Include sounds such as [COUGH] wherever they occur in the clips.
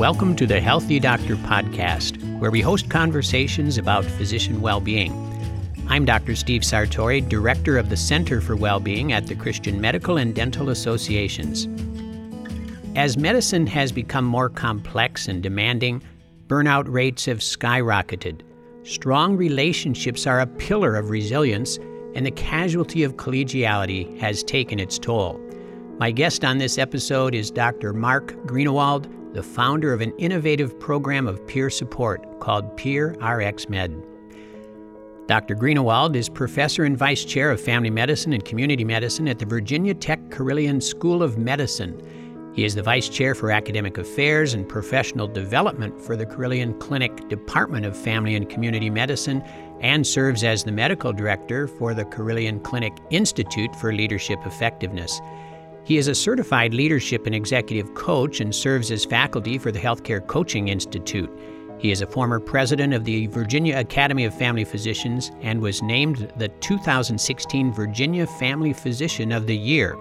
Welcome to the Healthy Doctor Podcast, where we host conversations about physician well being. I'm Dr. Steve Sartori, Director of the Center for Wellbeing at the Christian Medical and Dental Associations. As medicine has become more complex and demanding, burnout rates have skyrocketed. Strong relationships are a pillar of resilience, and the casualty of collegiality has taken its toll. My guest on this episode is Dr. Mark Greenawald, the founder of an innovative program of peer support called Peer RX Med. Dr. Greenawald is professor and vice chair of family medicine and community medicine at the Virginia Tech Carilion School of Medicine. He is the vice chair for academic affairs and professional development for the Carilion Clinic Department of Family and Community Medicine and serves as the medical director for the Carilion Clinic Institute for Leadership Effectiveness. He is a certified leadership and executive coach and serves as faculty for the Healthcare Coaching Institute. He is a former president of the Virginia Academy of Family Physicians and was named the 2016 Virginia Family Physician of the Year.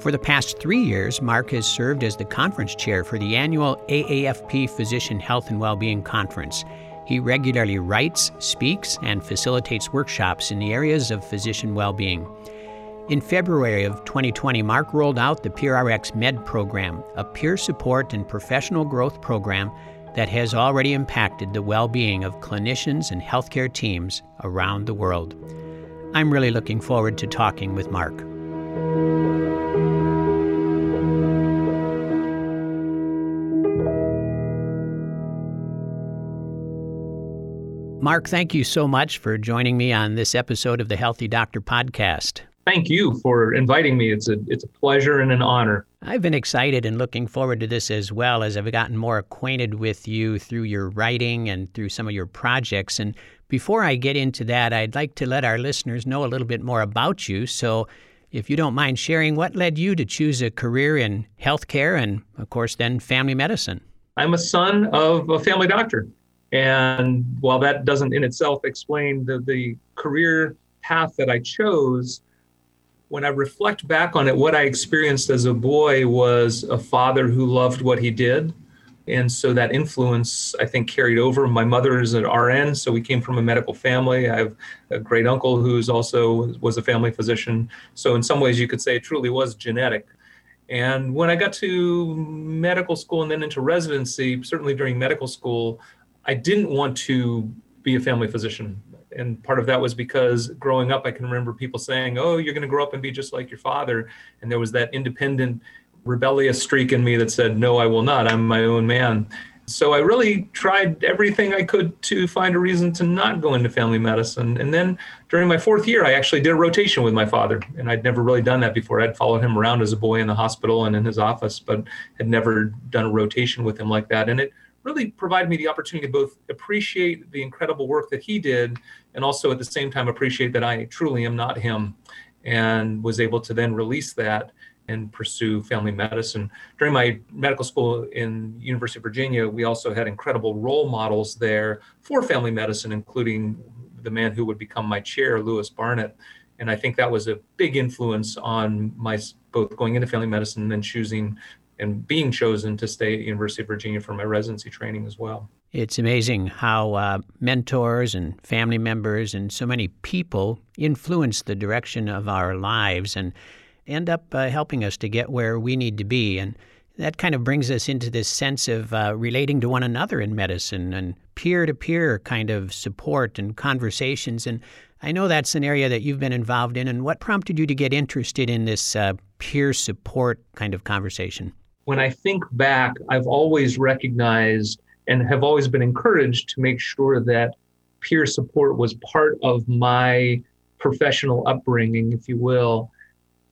For the past three years, Mark has served as the conference chair for the annual AAFP Physician Health and Wellbeing Conference. He regularly writes, speaks, and facilitates workshops in the areas of physician well-being. In February of 2020, Mark rolled out the PeerRxMed program, a peer support and professional growth program that has already impacted the well being of clinicians and healthcare teams around the world. I'm really looking forward to talking with Mark. Mark, thank you so much for joining me on this episode of the Healthy Doctor podcast thank you for inviting me. It's a it's a pleasure and an honor. I've been excited and looking forward to this as well as I've gotten more acquainted with you through your writing and through some of your projects. And before I get into that, I'd like to let our listeners know a little bit more about you. So, if you don't mind sharing, what led you to choose a career in healthcare and, of course, then family medicine? I'm a son of a family doctor. And while that doesn't in itself explain the, the career path that I chose, when I reflect back on it, what I experienced as a boy was a father who loved what he did. And so that influence, I think, carried over. My mother is an RN, so we came from a medical family. I have a great uncle who's also was a family physician. So in some ways, you could say it truly was genetic. And when I got to medical school and then into residency, certainly during medical school, I didn't want to be a family physician and part of that was because growing up, I can remember people saying, "Oh, you're going to grow up and be just like your father," and there was that independent, rebellious streak in me that said, "No, I will not. I'm my own man." So I really tried everything I could to find a reason to not go into family medicine. And then during my fourth year, I actually did a rotation with my father, and I'd never really done that before. I'd followed him around as a boy in the hospital and in his office, but had never done a rotation with him like that. And it really provided me the opportunity to both appreciate the incredible work that he did and also at the same time appreciate that I truly am not him and was able to then release that and pursue family medicine. During my medical school in University of Virginia, we also had incredible role models there for family medicine, including the man who would become my chair, Lewis Barnett. And I think that was a big influence on my both going into family medicine and then choosing and being chosen to stay at University of Virginia for my residency training as well. It's amazing how uh, mentors and family members and so many people influence the direction of our lives and end up uh, helping us to get where we need to be. And that kind of brings us into this sense of uh, relating to one another in medicine and peer to peer kind of support and conversations. And I know that's an area that you've been involved in. And what prompted you to get interested in this uh, peer support kind of conversation? When I think back, I've always recognized and have always been encouraged to make sure that peer support was part of my professional upbringing, if you will.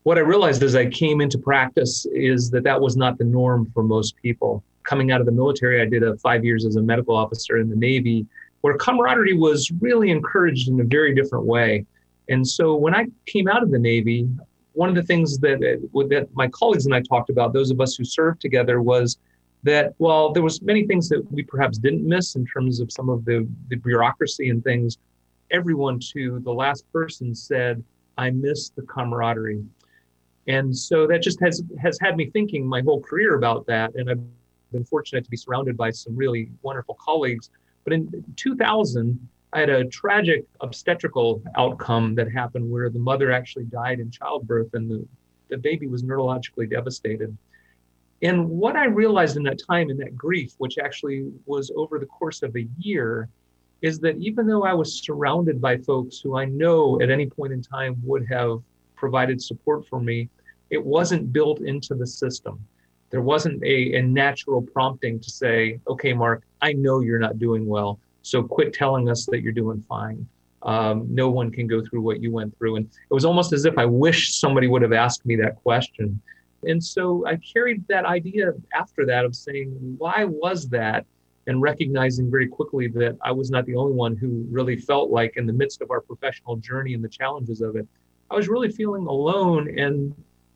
What I realized as I came into practice is that that was not the norm for most people. Coming out of the military, I did a five years as a medical officer in the Navy, where camaraderie was really encouraged in a very different way. And so when I came out of the Navy, one of the things that uh, that my colleagues and I talked about, those of us who served together, was that while there was many things that we perhaps didn't miss in terms of some of the, the bureaucracy and things, everyone to the last person said, "I miss the camaraderie," and so that just has has had me thinking my whole career about that, and I've been fortunate to be surrounded by some really wonderful colleagues. But in 2000, I had a tragic obstetrical outcome that happened where the mother actually died in childbirth and the, the baby was neurologically devastated. And what I realized in that time, in that grief, which actually was over the course of a year, is that even though I was surrounded by folks who I know at any point in time would have provided support for me, it wasn't built into the system. There wasn't a, a natural prompting to say, okay, Mark, I know you're not doing well. So quit telling us that you're doing fine. Um, no one can go through what you went through. And it was almost as if I wish somebody would have asked me that question. And so I carried that idea after that of saying, why was that? And recognizing very quickly that I was not the only one who really felt like, in the midst of our professional journey and the challenges of it, I was really feeling alone and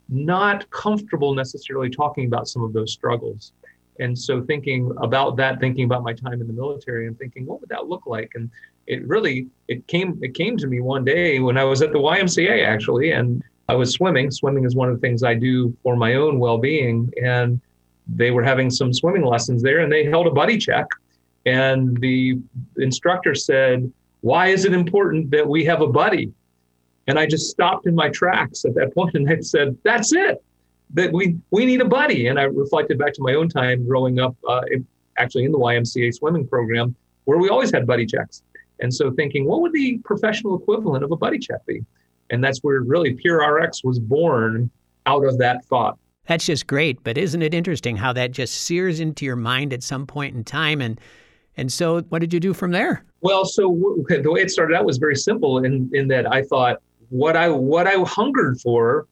not comfortable necessarily talking about some of those struggles. And so thinking about that, thinking about my time in the military and thinking, what would that look like? And it really, it came, it came to me one day when I was at the YMCA actually, and I was swimming. Swimming is one of the things I do for my own well-being. And they were having some swimming lessons there and they held a buddy check. And the instructor said, why is it important that we have a buddy? And I just stopped in my tracks at that [LAUGHS] point and I said, that's it that we we need a buddy. And I reflected back to my own time growing up, uh, actually in the YMCA swimming program, where we always had buddy checks. And so thinking, what would the professional equivalent of a buddy check be? And that's where really PeerRx was born out of that thought. That's just great, but isn't it interesting how that just sears into your mind at some point in time and and so what did you do from there? Well, so the way it started out was very simple in in that I thought what I what I hungered for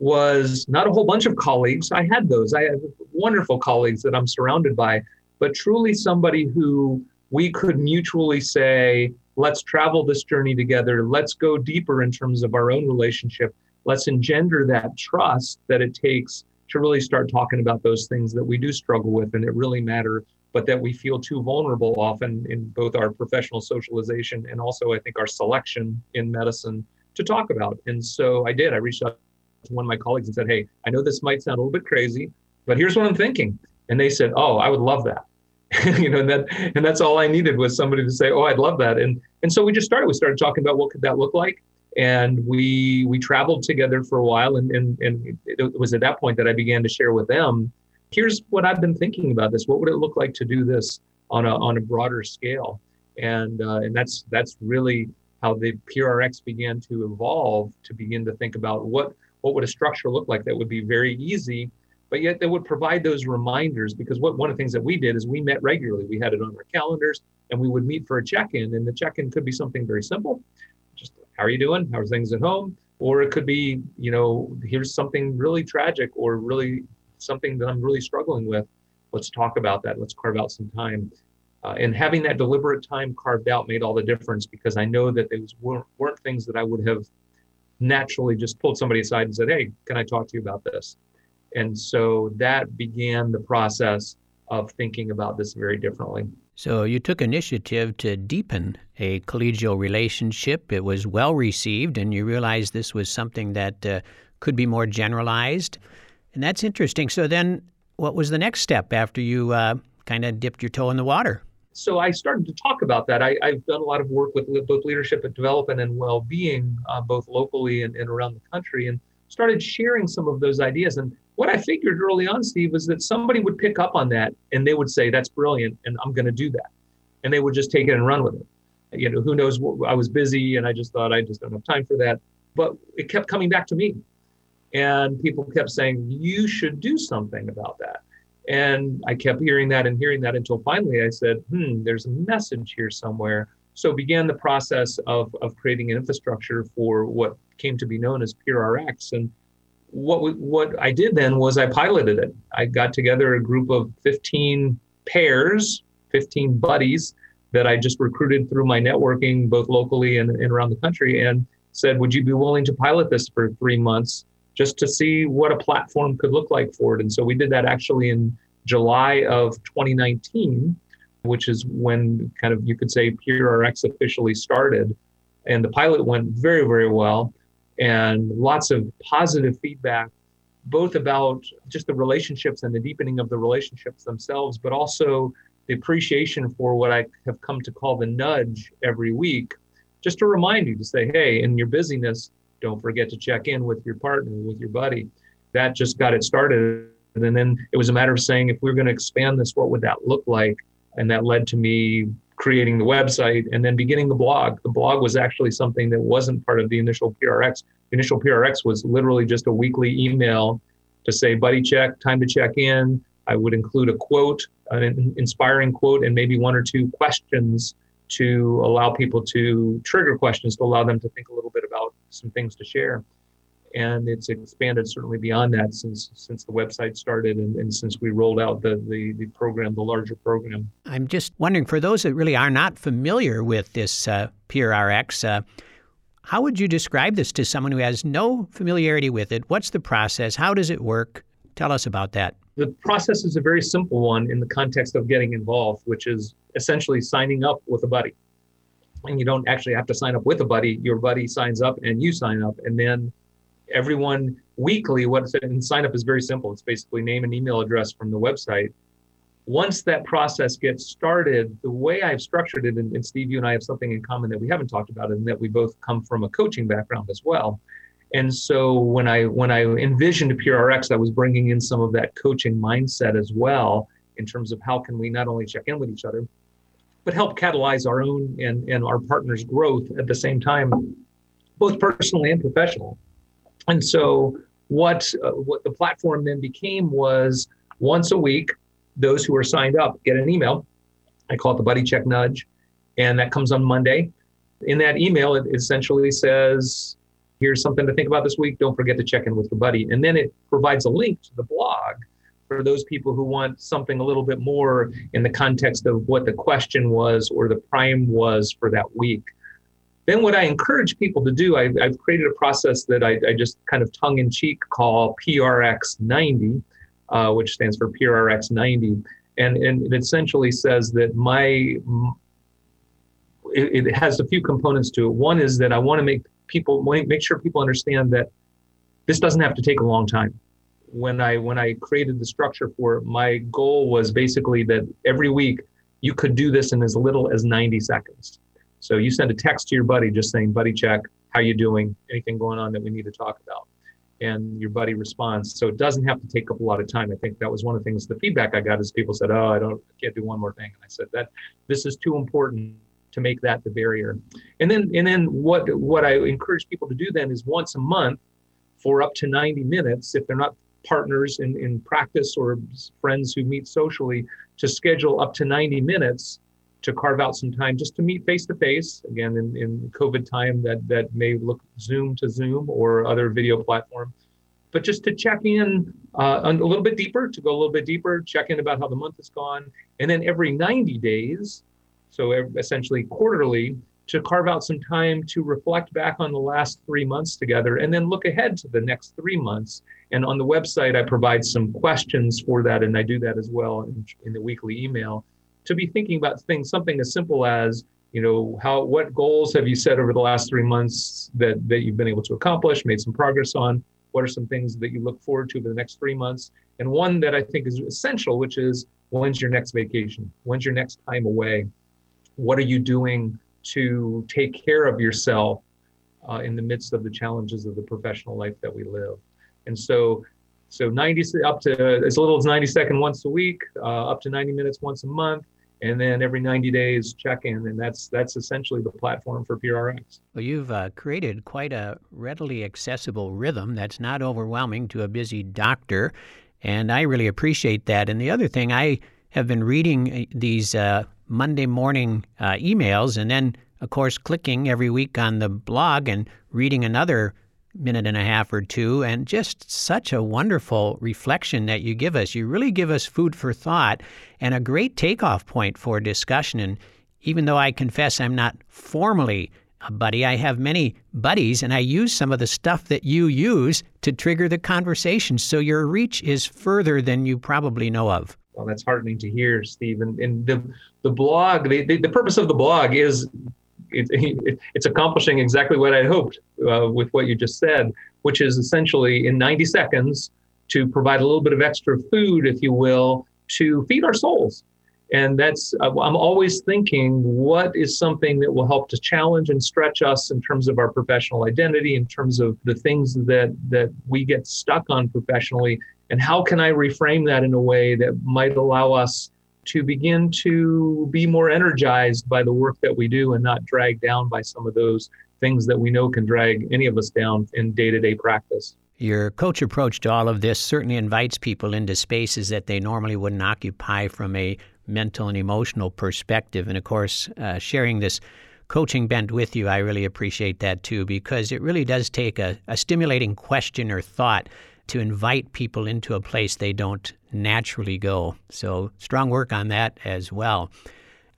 was not a whole bunch of colleagues. I had those. I have wonderful colleagues that I'm surrounded by, but truly somebody who we could mutually say, let's travel this journey together. Let's go deeper in terms of our own relationship. Let's engender that trust that it takes to really start talking about those things that we do struggle with and that really matter, but that we feel too vulnerable often in both our professional socialization and also, I think, our selection in medicine to talk about. And so I did. I reached out to one of my colleagues and said, Hey, I know this might sound a little bit crazy, but here's what I'm thinking. And they said, Oh, I would love that. [LAUGHS] you know, and that and that's all I needed was somebody to say, Oh, I'd love that. And and so we just started. We started talking about what could that look like. And we we traveled together for a while and and, and it was at that point that I began to share with them, here's what I've been thinking about this. What would it look like to do this on a on a broader scale? And uh, and that's that's really how the PeerRx began to evolve to begin to think about what what would a structure look like that would be very easy, but yet that would provide those reminders because what one of the things that we did is we met regularly. We had it on our calendars and we would meet for a check-in. And the check-in could be something very simple. Just how are you doing? How are things at home? Or it could be, you know, here's something really tragic or really something that I'm really struggling with. Let's talk about that. Let's carve out some time. Uh, and having that deliberate time carved out made all the difference because I know that those weren't, weren't things that I would have naturally just pulled somebody aside and said, Hey, can I talk to you about this? And so that began the process of thinking about this very differently. So you took initiative to deepen a collegial relationship. It was well received, and you realized this was something that uh, could be more generalized. And that's interesting. So then, what was the next step after you uh, kind of dipped your toe in the water? So I started to talk about that. I, have done a lot of work with both leadership and development and well-being, uh, both locally and, and around the country, and started sharing some of those ideas. And what I figured early on, Steve, was that somebody would pick up on that and they would say, "That's brilliant," and I'm going to do that, and they would just take it and run with it. You know, who knows? I was busy, and I just thought I just don't have time for that. But it kept coming back to me, and people kept saying, "You should do something about that." And I kept hearing that and hearing that until finally I said, hmm, there's a message here somewhere. So began the process of, of creating an infrastructure for what came to be known as PeerRx. And what, what I did then was I piloted it. I got together a group of 15 pairs, 15 buddies that I just recruited through my networking, both locally and, and around the country, and said, Would you be willing to pilot this for three months just to see what a platform could look like for it. And so we did that actually in July of 2019, which is when kind of you could say PeerRx officially started. And the pilot went very, very well and lots of positive feedback both about just the relationships and the deepening of the relationships themselves, but also the appreciation for what I have come to call the nudge every week, just to remind you to say, hey, in your busyness, don't forget to check in with your partner, with your buddy. That just got it started. And then it was a matter of saying, if we are going to expand this, what would that look like? And that led to me creating the website and then beginning the blog. The blog was actually something that wasn't part of the initial PRX. The initial PRX was literally just a weekly email to say, buddy check, time to check in. I would include a quote, an inspiring quote, and maybe one or two questions to allow people to trigger questions to allow them to think a little bit about some things to share and it's expanded certainly beyond that since since the website started and, and, since we rolled out the, the, the program, the larger program. I'm just wondering, for those that really are not familiar with this uh, PRX, uh, how would you describe this to someone who has no familiarity with it? What's the process? How does it work? Tell us about that. The process is a very simple one in the context of getting involved, which is essentially signing up with a buddy. And you don't actually have to sign up with a buddy. Your buddy signs up and you sign up. And then everyone weekly, what and sign up is very simple. It's basically name and email address from the website. Once that process gets started, the way I've structured it, and, and Steve, you and I have something in common that we haven't talked about, and that we both come from a coaching background as well. And so when I when I envisioned PRX, I was bringing in some of that coaching mindset as well in terms of how can we not only check in with each other, but help catalyze our own and, and our partners' growth at the same time, both personally and professional. And so what uh, what the platform then became was once a week, those who are signed up get an email. I call it the Buddy Check Nudge, and that comes on Monday. In that email, it essentially says, "Here's something to think about this week. Don't forget to check in with your buddy." And then it provides a link to the blog for those people who want something a little bit more in the context of what the question was or the prime was for that week. Then, what I encourage people to do, I, have created a process that I, I, just kind of tongue in cheek call PRX 90, uh, which stands for PRX 90. And, and it essentially says that my, it, it has a few components to it. One is that I want to make people, make sure people understand that this doesn't have to take a long time when I when I created the structure for it, my goal was basically that every week you could do this in as little as 90 seconds. So you send a text to your buddy just saying, buddy, check, how you doing? Anything going on that we need to talk about? And your buddy responds. So it doesn't have to take up a lot of time. I think that was one of the things, the feedback I got is people said, oh, I don't, I can't do one more thing. And I said that this is too important to make that the barrier. And then, and then what, what I encourage people to do then is once a month for up to 90 minutes, if they're not partners in, in practice or friends who meet socially, to schedule up to 90 minutes to carve out some time just to meet face to face. Again, in, in COVID time, that that may look Zoom to Zoom or other video platform, but just to check in uh, a little bit deeper, to go a little bit deeper, check in about how the month has gone, and then every 90 days, so essentially quarterly, to carve out some time to reflect back on the last three months together and then look ahead to the next three months. And on the website, I provide some questions for that, and I do that as well in, in the weekly email to be thinking about things, something as simple as, you know, how what goals have you set over the last three months that that you've been able to accomplish, made some progress on? What are some things that you look forward to for the next three months? And one that I think is essential, which is when's your next vacation? When's your next time away? What are you doing to take care of yourself uh, in the midst of the challenges of the professional life that we live? And so so 90 up to as little as 90 second once a week, uh, up to 90 minutes once a month, and then every 90 days check in and that's that's essentially the platform for prx well you've uh, created quite a readily accessible rhythm that's not overwhelming to a busy doctor and i really appreciate that and the other thing i have been reading uh, these uh, monday morning uh, emails and then of course clicking every week on the blog and reading another minute and a half or two, and just such a wonderful reflection that you give us. You really give us food for thought and a great takeoff point for discussion. And even though I confess I'm not formally a buddy, I have many buddies, and I use some of the stuff that you use to trigger the conversation. So your reach is further than you probably know of. Well, that's heartening to hear, Steve. And, and the, the blog, the, the, the purpose of the blog is it, [LAUGHS] it, it's accomplishing exactly what I hoped uh, with what you just said, which is essentially in 90 seconds, to provide a little bit of extra food, if you will, to feed our souls. And that's, uh, I'm always thinking, what is something that will help to challenge and stretch us in terms of our professional identity, in terms of the things that, that we get stuck on professionally? And how can I reframe that in a way that might allow us to begin to be more energized by the work that we do and not dragged down by some of those things that we know can drag any of us down in day to day practice? Your coach approach to all of this certainly invites people into spaces that they normally wouldn't occupy from a mental and emotional perspective. And of course, uh, sharing this coaching bent with you, I really appreciate that too, because it really does take a, a stimulating question or thought to invite people into a place they don't naturally go. So, strong work on that as well.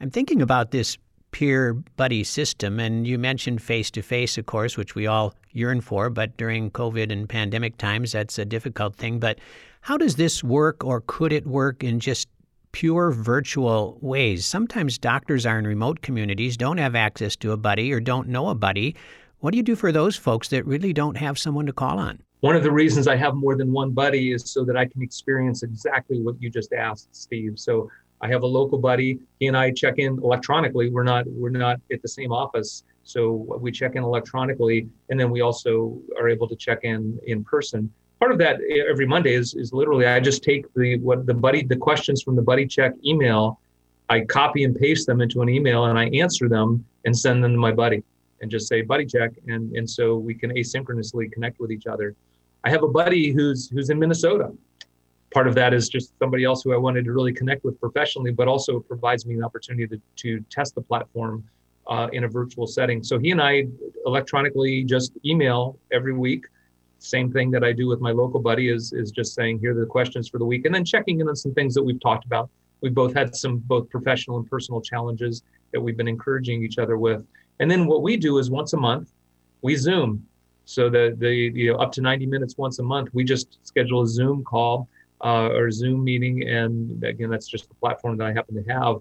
I'm thinking about this peer buddy system, and you mentioned face to face, of course, which we all yearn for, but during COVID and pandemic times, that's a difficult thing. But how does this work, or could it work in just pure virtual ways. Sometimes doctors are in remote communities, don't have access to a buddy or don't know a buddy. What do you do for those folks that really don't have someone to call on? One of the reasons I have more than one buddy is so that I can experience exactly what you just asked, Steve. So I have a local buddy. He and I check in electronically. We're not we're not at the same office, so we check in electronically, and then we also are able to check in in person part of that every Monday is is literally I just take the what the buddy the questions from the buddy check email, I copy and paste them into an email and I answer them and send them to my buddy and just say buddy check and and so we can asynchronously connect with each other. I have a buddy who's who's in Minnesota. Part of that is just somebody else who I wanted to really connect with professionally, but also provides me an opportunity to, to test the platform uh, in a virtual setting. So he and I electronically just email every week same thing that I do with my local buddy is is just saying here are the questions for the week and then checking in on some things that we've talked about. We've both had some both professional and personal challenges that we've been encouraging each other with. And then what we do is once a month, we Zoom. So the the you know up to 90 minutes once a month, we just schedule a Zoom call uh, or Zoom meeting, and again that's just the platform that I happen to have,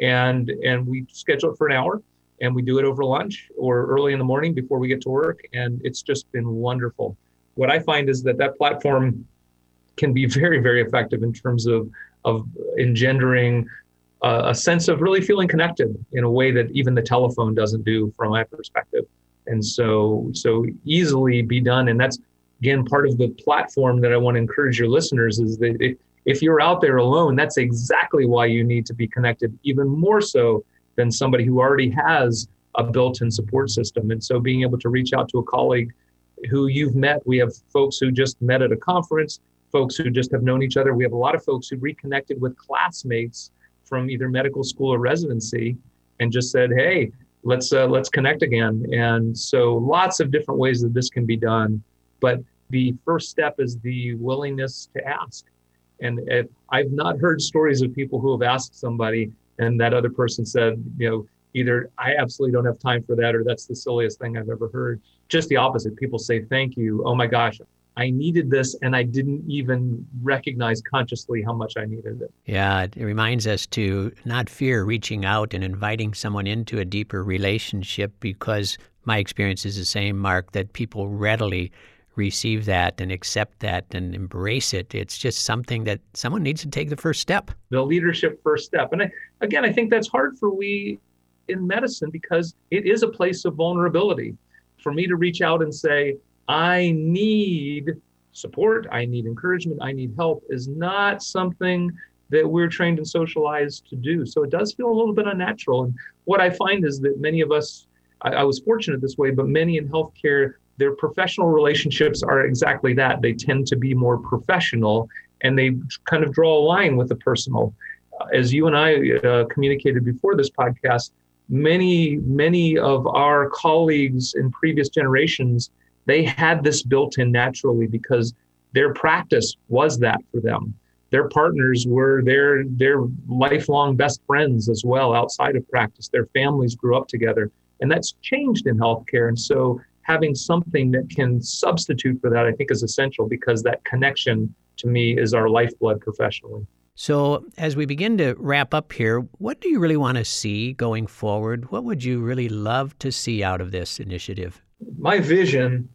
and and we schedule it for an hour, and we do it over lunch or early in the morning before we get to work, and it's just been wonderful what I find is that that platform can be very, very effective in terms of of engendering uh, a sense of really feeling connected in a way that even the telephone doesn't do, from my perspective. And so, so easily be done. And that's again part of the platform that I want to encourage your listeners is that if, if you're out there alone, that's exactly why you need to be connected, even more so than somebody who already has a built-in support system. And so, being able to reach out to a colleague who you've met. We have folks who just met at a conference, folks who just have known each other. We have a lot of folks who reconnected with classmates from either medical school or residency and just said, "Hey, let's uh, let's connect again." And so, lots of different ways that this can be done, but the first step is the willingness to ask. And if, I've not heard stories of people who have asked somebody and that other person said, you know, either I absolutely don't have time for that or that's the silliest thing I've ever heard. Just the opposite. People say, thank you. Oh my gosh, I needed this and I didn't even recognize consciously how much I needed it. Yeah, it reminds us to not fear reaching out and inviting someone into a deeper relationship because my experience is the same, Mark, that people readily receive that and accept that and embrace it. It's just something that someone needs to take the first step. The leadership first step. And I, again, I think that's hard for we in medicine because it is a place of vulnerability. For me to reach out and say, I need support, I need encouragement, I need help is not something that we're trained and socialized to do. So it does feel a little bit unnatural. And what I find is that many of us, I, I was fortunate this way, but many in healthcare, their professional relationships are exactly that. They tend to be more professional and they kind of draw a line with the personal. As you and I uh, communicated before this podcast, many, many of our colleagues in previous generations, they had this built in naturally because their practice was that for them. Their partners were their their lifelong best friends as well outside of practice. Their families grew up together. And that's changed in healthcare. And so having something that can substitute for that, I think, is essential because that connection to me is our lifeblood professionally. So, as we begin to wrap up here, what do you really want to see going forward? What would you really love to see out of this initiative? My vision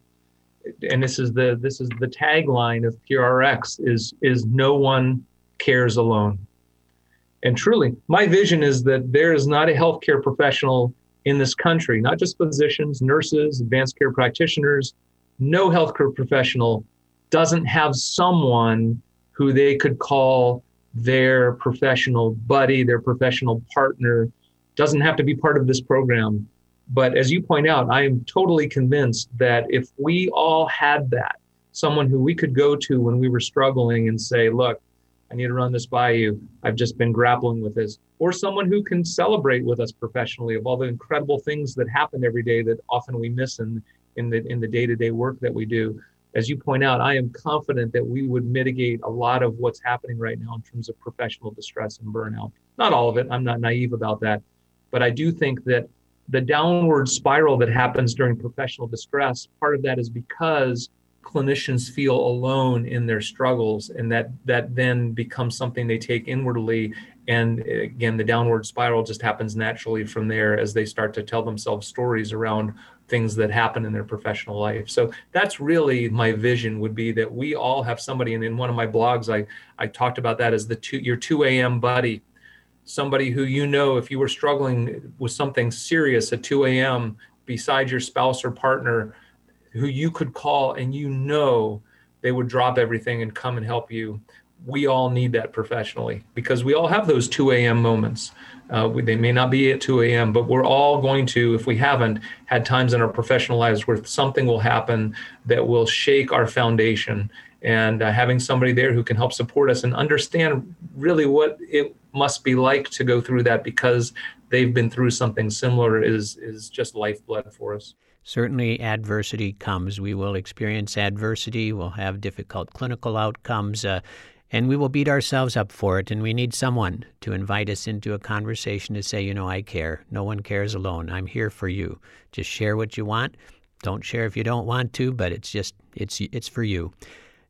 and this is the this is the tagline of PeerRx is is no one cares alone. And truly, my vision is that there is not a healthcare professional in this country, not just physicians, nurses, advanced care practitioners, no healthcare professional doesn't have someone who they could call their professional buddy, their professional partner, doesn't have to be part of this program. But as you point out, I am totally convinced that if we all had that, someone who we could go to when we were struggling and say, look, I need to run this by you. I've just been grappling with this. Or someone who can celebrate with us professionally of all the incredible things that happen every day that often we miss in, in the in the day-to-day work that we do. As you point out, I am confident that we would mitigate a lot of what's happening right now in terms of professional distress and burnout. Not all of it. I'm not naive about that. But I do think that the downward spiral that happens during professional distress, part of that is because clinicians feel alone in their struggles and that that then becomes something they take inwardly. And again the downward spiral just happens naturally from there as they start to tell themselves stories around things that happen in their professional life. So that's really my vision would be that we all have somebody and in one of my blogs i i talked about that as the two your 2 a.m buddy somebody who you know if you were struggling with something serious at 2 a.m beside your spouse or partner who you could call and you know they would drop everything and come and help you. We all need that professionally because we all have those 2 a.m. moments. Uh, they may not be at 2 a.m., but we're all going to, if we haven't, had times in our professional lives where something will happen that will shake our foundation. And uh, having somebody there who can help support us and understand really what it must be like to go through that because they've been through something similar is is just lifeblood for us. Certainly, adversity comes. We will experience adversity. We'll have difficult clinical outcomes. Uh, and we will beat ourselves up for it. And we need someone to invite us into a conversation to say, you know, I care. No one cares alone. I'm here for you. Just share what you want. Don't share if you don't want to, but it's just it's it's for you.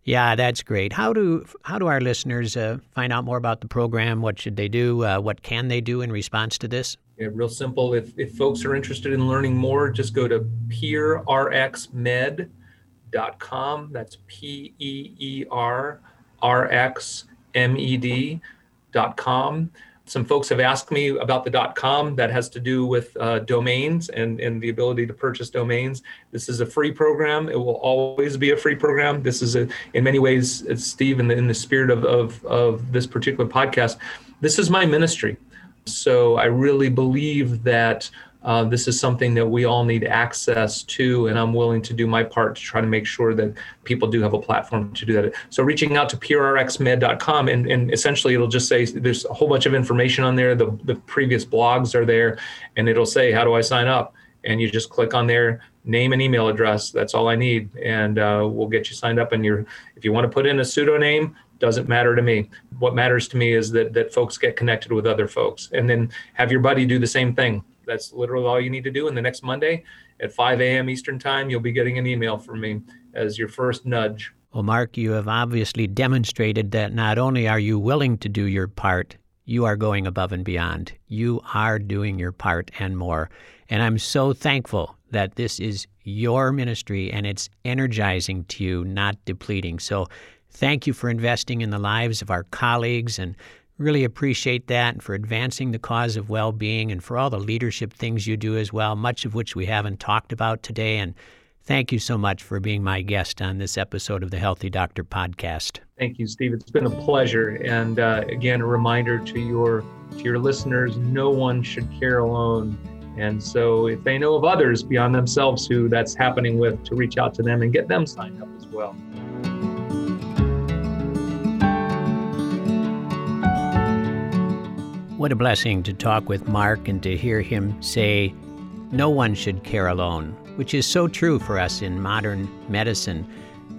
Yeah, that's great. How do how do our listeners uh, find out more about the program? What should they do? Uh, what can they do in response to this? Yeah, real simple. If, if folks are interested in learning more, just go to peerrxmed.com. That's P E E R R X M E D.com. Some folks have asked me about the .com. That has to do with uh, domains and, and the ability to purchase domains. This is a free program. It will always be a free program. This is, a, in many ways, Steve, in the, in the spirit of, of, of this particular podcast, this is my ministry. So I really believe that uh, this is something that we all need access to, and I'm willing to do my part to try to make sure that people do have a platform to do that. So reaching out to peerrxmed.com, and, and essentially it'll just say there's a whole bunch of information on there. The, the previous blogs are there, and it'll say, how do I sign up? And you just click on there, name and email address. That's all I need, and uh, we'll get you signed up. And you're, if you want to put in a pseudonym, doesn't matter to me. What matters to me is that that folks get connected with other folks, and then have your buddy do the same thing. That's literally all you need to do. And the next Monday at 5 a.m. Eastern Time, you'll be getting an email from me as your first nudge. Well, Mark, you have obviously demonstrated that not only are you willing to do your part, you are going above and beyond. You are doing your part and more. And I'm so thankful that this is your ministry and it's energizing to you, not depleting. So Thank you for investing in the lives of our colleagues and really appreciate that and for advancing the cause of well being and for all the leadership things you do as well, much of which we haven't talked about today. And thank you so much for being my guest on this episode of the Healthy Doctor podcast. Thank you, Steve. It's been a pleasure. And uh, again, a reminder to your to your listeners: no one should care alone. And so, if they know of others beyond themselves who that's happening with, to reach out to them and get them signed up as well. What a blessing to talk with Mark and to hear him say, No one should care alone, which is so true for us in modern medicine.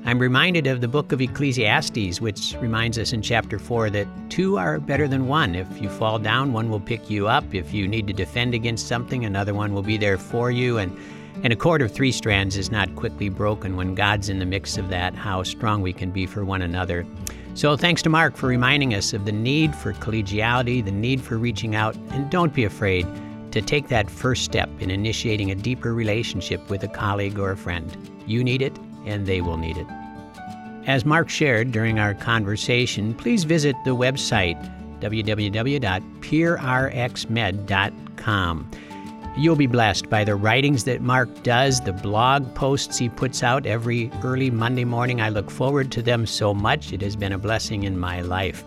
I'm reminded of the book of Ecclesiastes, which reminds us in chapter 4 that two are better than one. If you fall down, one will pick you up. If you need to defend against something, another one will be there for you. And, and a cord of three strands is not quickly broken when God's in the mix of that, how strong we can be for one another. So thanks to Mark for reminding us of the need for collegiality, the need for reaching out, and don't be afraid to take that first step in initiating a deeper relationship with a colleague or a friend. You need it, and they will need it. As Mark shared during our conversation, please visit the website www.peerrxmed.com. You'll be blessed by the writings that Mark does, the blog posts he puts out every early Monday morning. I look forward to them so much. It has been a blessing in my life.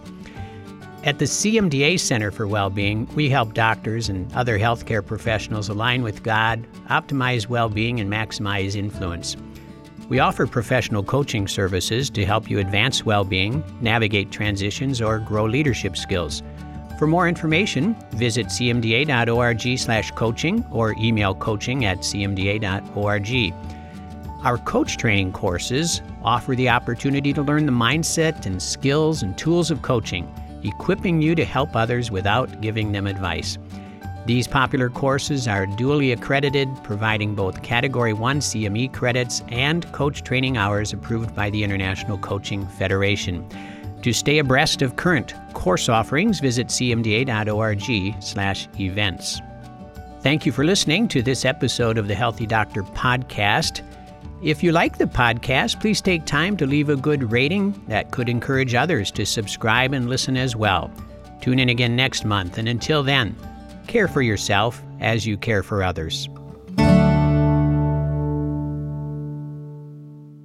At the CMDA Center for Wellbeing, we help doctors and other healthcare professionals align with God, optimize well being, and maximize influence. We offer professional coaching services to help you advance well being, navigate transitions, or grow leadership skills. For more information, visit cmda.org slash coaching or email coaching at cmda.org. Our coach training courses offer the opportunity to learn the mindset and skills and tools of coaching, equipping you to help others without giving them advice. These popular courses are dually accredited, providing both Category 1 CME credits and coach training hours approved by the International Coaching Federation. To stay abreast of current course offerings, visit cmda.org/events. Thank you for listening to this episode of the Healthy Doctor podcast. If you like the podcast, please take time to leave a good rating that could encourage others to subscribe and listen as well. Tune in again next month, and until then, care for yourself as you care for others.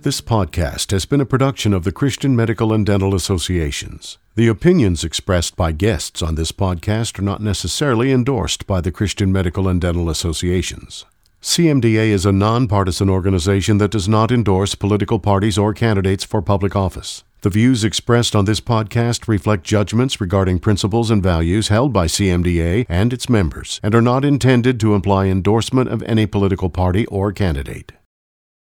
This podcast has been a production of the Christian Medical and Dental Associations. The opinions expressed by guests on this podcast are not necessarily endorsed by the Christian Medical and Dental Associations. CMDA is a nonpartisan organization that does not endorse political parties or candidates for public office. The views expressed on this podcast reflect judgments regarding principles and values held by CMDA and its members and are not intended to imply endorsement of any political party or candidate.